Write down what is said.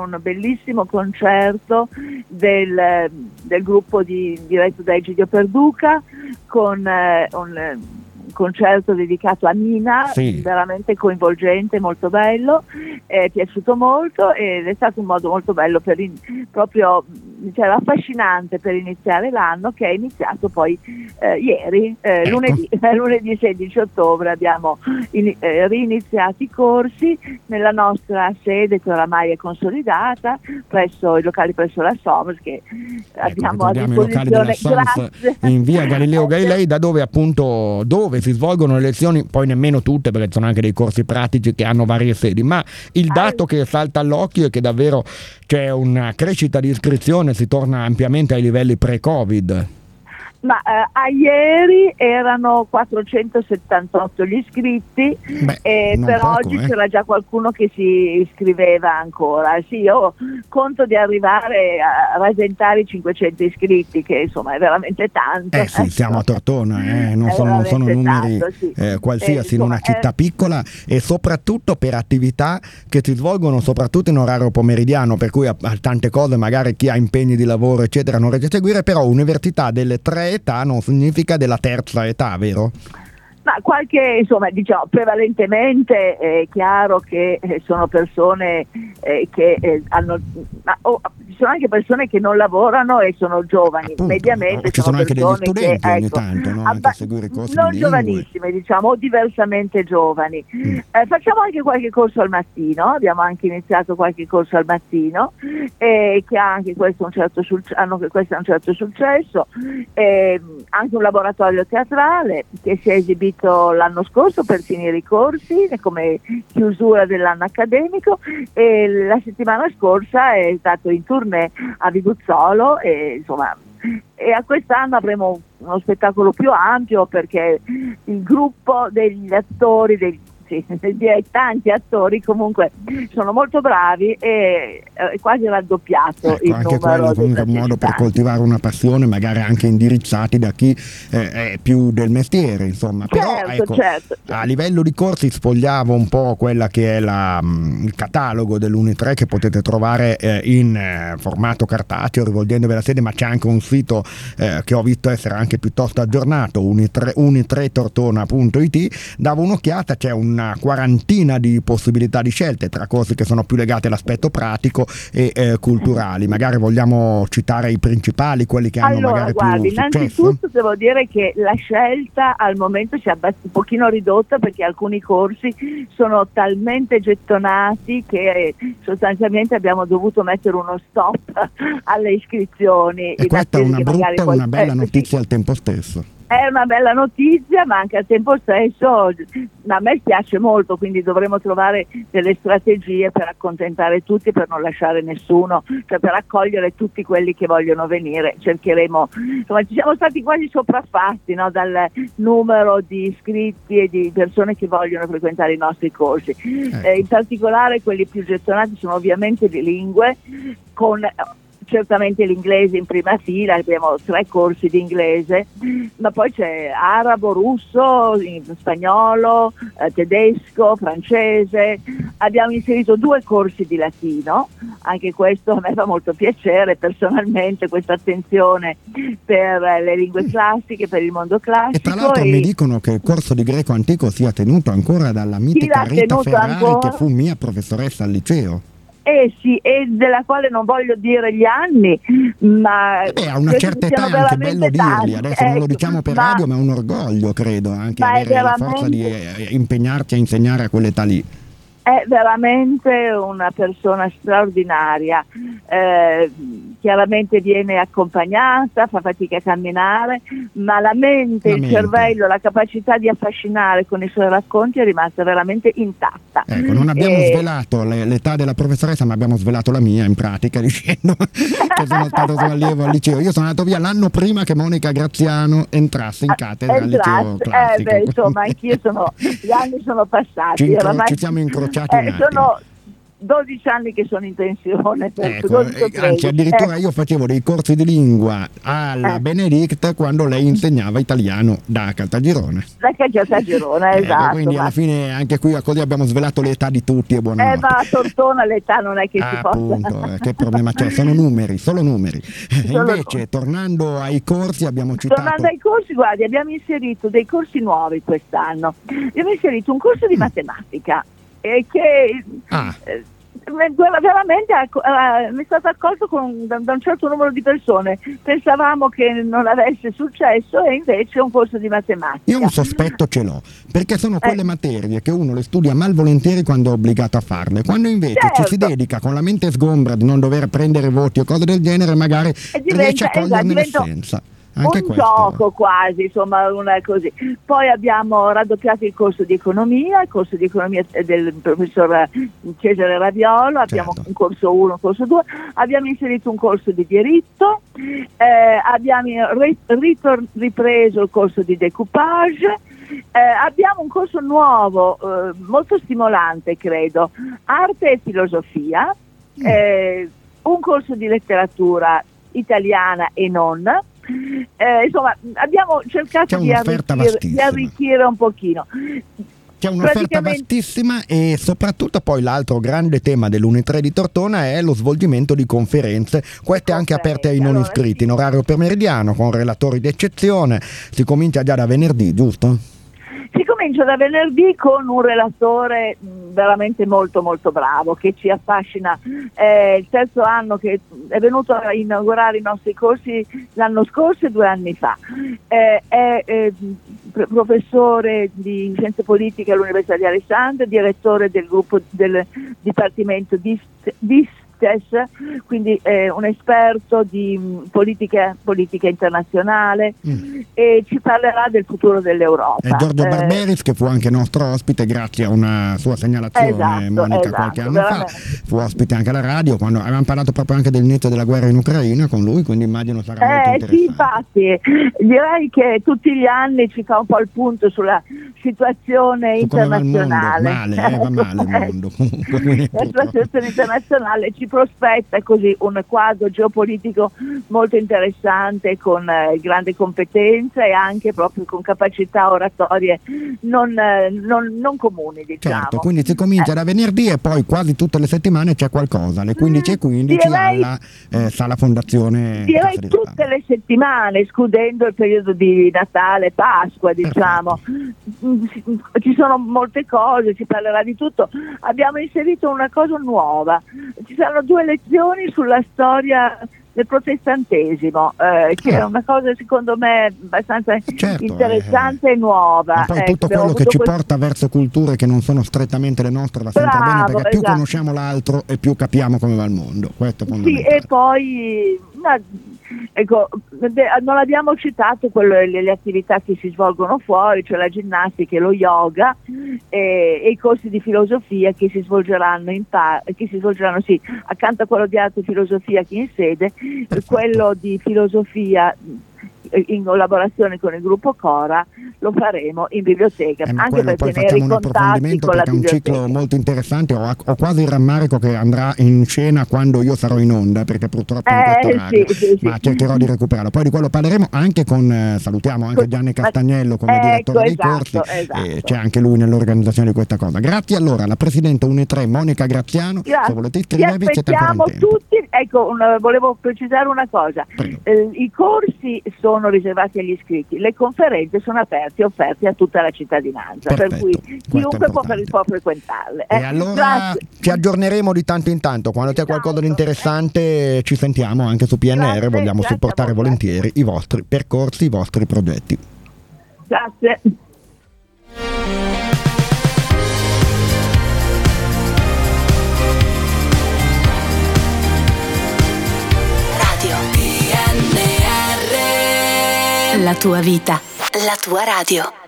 un bellissimo concerto del, del gruppo di, diretto da Egidio Perduca con eh, un concerto dedicato a Nina, sì. veramente coinvolgente, molto bello, è piaciuto molto ed è stato un modo molto bello per in, proprio cioè, affascinante per iniziare l'anno che è iniziato poi eh, ieri, eh, ecco. lunedì, lunedì 16 ottobre abbiamo in, eh, riniziato i corsi nella nostra sede che oramai è consolidata presso i locali presso la SOMS che ecco, abbiamo a disposizione in via Galileo Galilei da dove appunto dove si svolgono le lezioni, poi nemmeno tutte perché sono anche dei corsi pratici che hanno varie sedi, ma il dato che salta all'occhio è che davvero c'è una crescita di iscrizione, si torna ampiamente ai livelli pre-Covid. Ma eh, a ieri erano 478 gli iscritti, Beh, e per poco, oggi eh. c'era già qualcuno che si iscriveva ancora. Sì, io conto di arrivare a rasentare i 500 iscritti, che insomma è veramente tanto. Eh sì, siamo a Tortona, eh. non, sono, sono, numeri tanto, sì. Eh, qualsiasi in una città piccola e soprattutto per attività che si svolgono soprattutto in orario pomeridiano, per cui a, a tante cose magari chi ha impegni di lavoro eccetera non riesce a seguire, però università delle tre età non significa della terza età, vero? Ma qualche, insomma, diciamo, prevalentemente è chiaro che eh, sono persone eh, che eh, hanno, sono anche persone che non lavorano e sono giovani, Appunto, mediamente ci sono, sono anche degli studenti che, ogni ecco, tanto, no? abba- non giovanissime, diciamo, o diversamente giovani. Mm. Eh, facciamo anche qualche corso al mattino, abbiamo anche iniziato qualche corso al mattino, che ha anche questo un certo, hanno questo un certo successo, anche un laboratorio teatrale che si è esibito l'anno scorso per finire i corsi come chiusura dell'anno accademico e la settimana scorsa è stato in tournée a Viguzzolo e insomma e a quest'anno avremo uno spettacolo più ampio perché il gruppo degli attori, dei sì, tanti attori comunque sono molto bravi e è quasi raddoppiato ecco, il anche quello comunque un modo per coltivare una passione magari anche indirizzati da chi eh, è più del mestiere insomma. Però certo, ecco, certo. a livello di corsi spogliavo un po' quella che è la, mm, il catalogo dell'Uni3 che potete trovare eh, in eh, formato cartaceo rivolgendovi alla sede ma c'è anche un sito eh, che ho visto essere anche piuttosto aggiornato uni3, uni3tortona.it davo un'occhiata c'è un una quarantina di possibilità di scelte tra cose che sono più legate all'aspetto pratico e eh, culturali. Magari vogliamo citare i principali, quelli che hanno allora, magari guardi, più successo. Innanzitutto devo dire che la scelta al momento si è un pochino ridotta perché alcuni corsi sono talmente gettonati che sostanzialmente abbiamo dovuto mettere uno stop alle iscrizioni. E questa è una brutta e una bella notizia al tempo stesso è una bella notizia, ma anche al tempo stesso a me piace molto, quindi dovremo trovare delle strategie per accontentare tutti, per non lasciare nessuno, cioè per accogliere tutti quelli che vogliono venire. Cercheremo, insomma, ci siamo stati quasi sopraffatti no, dal numero di iscritti e di persone che vogliono frequentare i nostri corsi. Ecco. Eh, in particolare quelli più gettonati sono ovviamente di lingue con certamente l'inglese in prima fila, abbiamo tre corsi di inglese, ma poi c'è arabo, russo, spagnolo, eh, tedesco, francese, abbiamo inserito due corsi di latino, anche questo a me fa molto piacere personalmente questa attenzione per le lingue classiche, per il mondo classico. E tra l'altro e... mi dicono che il corso di greco antico sia tenuto ancora dalla mitica Rita Ferrari ancora? che fu mia professoressa al liceo. Eh sì, e della quale non voglio dire gli anni, ma... Eh beh, a una certa età è anche bello tanti. dirli, adesso ecco, non lo ecco, diciamo per ma, radio, ma è un orgoglio, credo, anche avere la forza di eh, impegnarti a insegnare a quell'età lì è veramente una persona straordinaria, eh, chiaramente viene accompagnata, fa fatica a camminare, ma la mente, la il mente. cervello, la capacità di affascinare con i suoi racconti è rimasta veramente intatta. Ecco, non abbiamo e... svelato l'età della professoressa, ma abbiamo svelato la mia in pratica dicendo che sono stato suo allievo al liceo. Io sono andato via l'anno prima che Monica Graziano entrasse in ah, cattedra al liceo classico. Eh beh, insomma, anch'io sono, gli anni sono passati. Ci, incro- ci siamo incrociati eh, sono, 12 anni che sono in pensione. Ecco, eh, anzi, addirittura eh. io facevo dei corsi di lingua alla eh. Benedict quando lei insegnava italiano da Caltagirone. Da Caltagirone, ecco, esatto. Quindi alla fine anche qui così abbiamo svelato l'età di tutti e buonanotte. Eh, ma Tortona l'età non è che ah, si appunto, possa. Eh, che problema c'è? Sono numeri, solo numeri. Solo Invece, tornando ai corsi, abbiamo citato... Tornando ai corsi, guardi, abbiamo inserito dei corsi nuovi quest'anno. Abbiamo inserito un corso di mm. matematica e che ah. eh, veramente è stato accolto con, da, da, un certo numero di persone. Pensavamo che non avesse successo e invece è un corso di matematica. Io un sospetto ce l'ho, perché sono quelle eh. materie che uno le studia malvolentieri quando è obbligato a farle. Quando invece certo. ci si certo. dedica con la mente sgombra di non dover prendere voti o cose del genere, magari diventa, riesce a coglierne esatto, l'essenza. Anche un questo. gioco quasi, insomma, una così. Poi abbiamo raddoppiato il corso di economia, il corso di economia del professor Cesare Raviolo, abbiamo certo. un corso 1, un corso 2, abbiamo inserito un corso di diritto, eh, abbiamo ritor- ripreso il corso di decoupage, eh, abbiamo un corso nuovo, eh, molto stimolante credo, arte e filosofia, mm. eh, un corso di letteratura italiana e non, eh, insomma, abbiamo cercato di arricchire, di arricchire, un pochino. C'è un'offerta vastissima e soprattutto poi l'altro grande tema dell'Uni3 di Tortona è lo svolgimento di conferenze, queste anche aperte ai non iscritti, in orario pomeridiano con relatori d'eccezione, si comincia già da venerdì, giusto? Si comincia da venerdì con un relatore veramente molto molto bravo che ci affascina. È il terzo anno che è venuto a inaugurare i nostri corsi l'anno scorso e due anni fa. Eh, è, è professore di scienze politiche all'Università di Alessandria, direttore del gruppo del Dipartimento di, di Testes, quindi è un esperto di mm, politica, politica internazionale mm. e ci parlerà del futuro dell'Europa. Giorgio eh, Barberis che fu anche nostro ospite grazie a una sua segnalazione esatto, Monica esatto, qualche anno veramente. fa, fu ospite anche alla radio quando avevamo parlato proprio anche dell'inizio della guerra in Ucraina con lui, quindi immagino sarà eh, molto interessante. Sì, infatti, direi che tutti gli anni ci fa un po' il punto sulla situazione internazionale. Va male, eh, va male il mondo. Comunque, la situazione internazionale ci prospetta così un quadro geopolitico molto interessante con eh, grande competenza e anche proprio con capacità oratorie non, eh, non, non comuni diciamo. Certo, quindi si comincia eh. da venerdì e poi quasi tutte le settimane c'è qualcosa, alle 15 e 15 direi, alla eh, Sala Fondazione. Direi tutte le settimane, escludendo il periodo di Natale, Pasqua diciamo. Perfetto. Ci sono molte cose, si parlerà di tutto. Abbiamo inserito una cosa nuova, ci saranno due lezioni sulla storia del protestantesimo, eh, che è ah. una cosa secondo me abbastanza certo, interessante eh, e nuova. Poi tutto quello che ci questo... porta verso culture che non sono strettamente le nostre va sempre Bravo, bene perché esatto. più conosciamo l'altro e più capiamo come va il mondo. Questo sì, e poi ma, ecco, non abbiamo citato quello, le, le, attività che si svolgono fuori, cioè la ginnastica e lo yoga e, e i corsi di filosofia che si svolgeranno, in pa- che si svolgeranno sì, accanto a quello di arte e filosofia che in sede, quello di filosofia in collaborazione con il gruppo Cora lo faremo in biblioteca eh, anche per poi tenere un approfondimento perché è un ciclo molto interessante ho, ho, quasi il rammarico che andrà in scena quando io sarò in onda perché purtroppo eh, in sì, sì, sì. ma cercherò di recuperarlo. Poi di quello parleremo anche con eh, salutiamo anche Gianni Castagnello come ecco, direttore dei esatto, corsi esatto. e c'è anche lui nell'organizzazione di questa cosa. Grazie allora alla Presidente Une3 Monica Graziano grazie. se volete iscrivervi c'è tempo. tutti. Ecco un, volevo precisare una cosa. Eh, i corsi sono riservati agli iscritti le conferenze sono aperte e offerte a tutta la cittadinanza, Perfetto, per cui chiunque può, può, frequentarle. Eh. E allora Grazie. ci aggiorneremo di tanto in tanto, quando c'è qualcosa di esatto. interessante ci sentiamo anche su PNR, Grazie, vogliamo supportare volentieri i vostri percorsi, i vostri progetti. Grazie. La tua vita, la tua radio.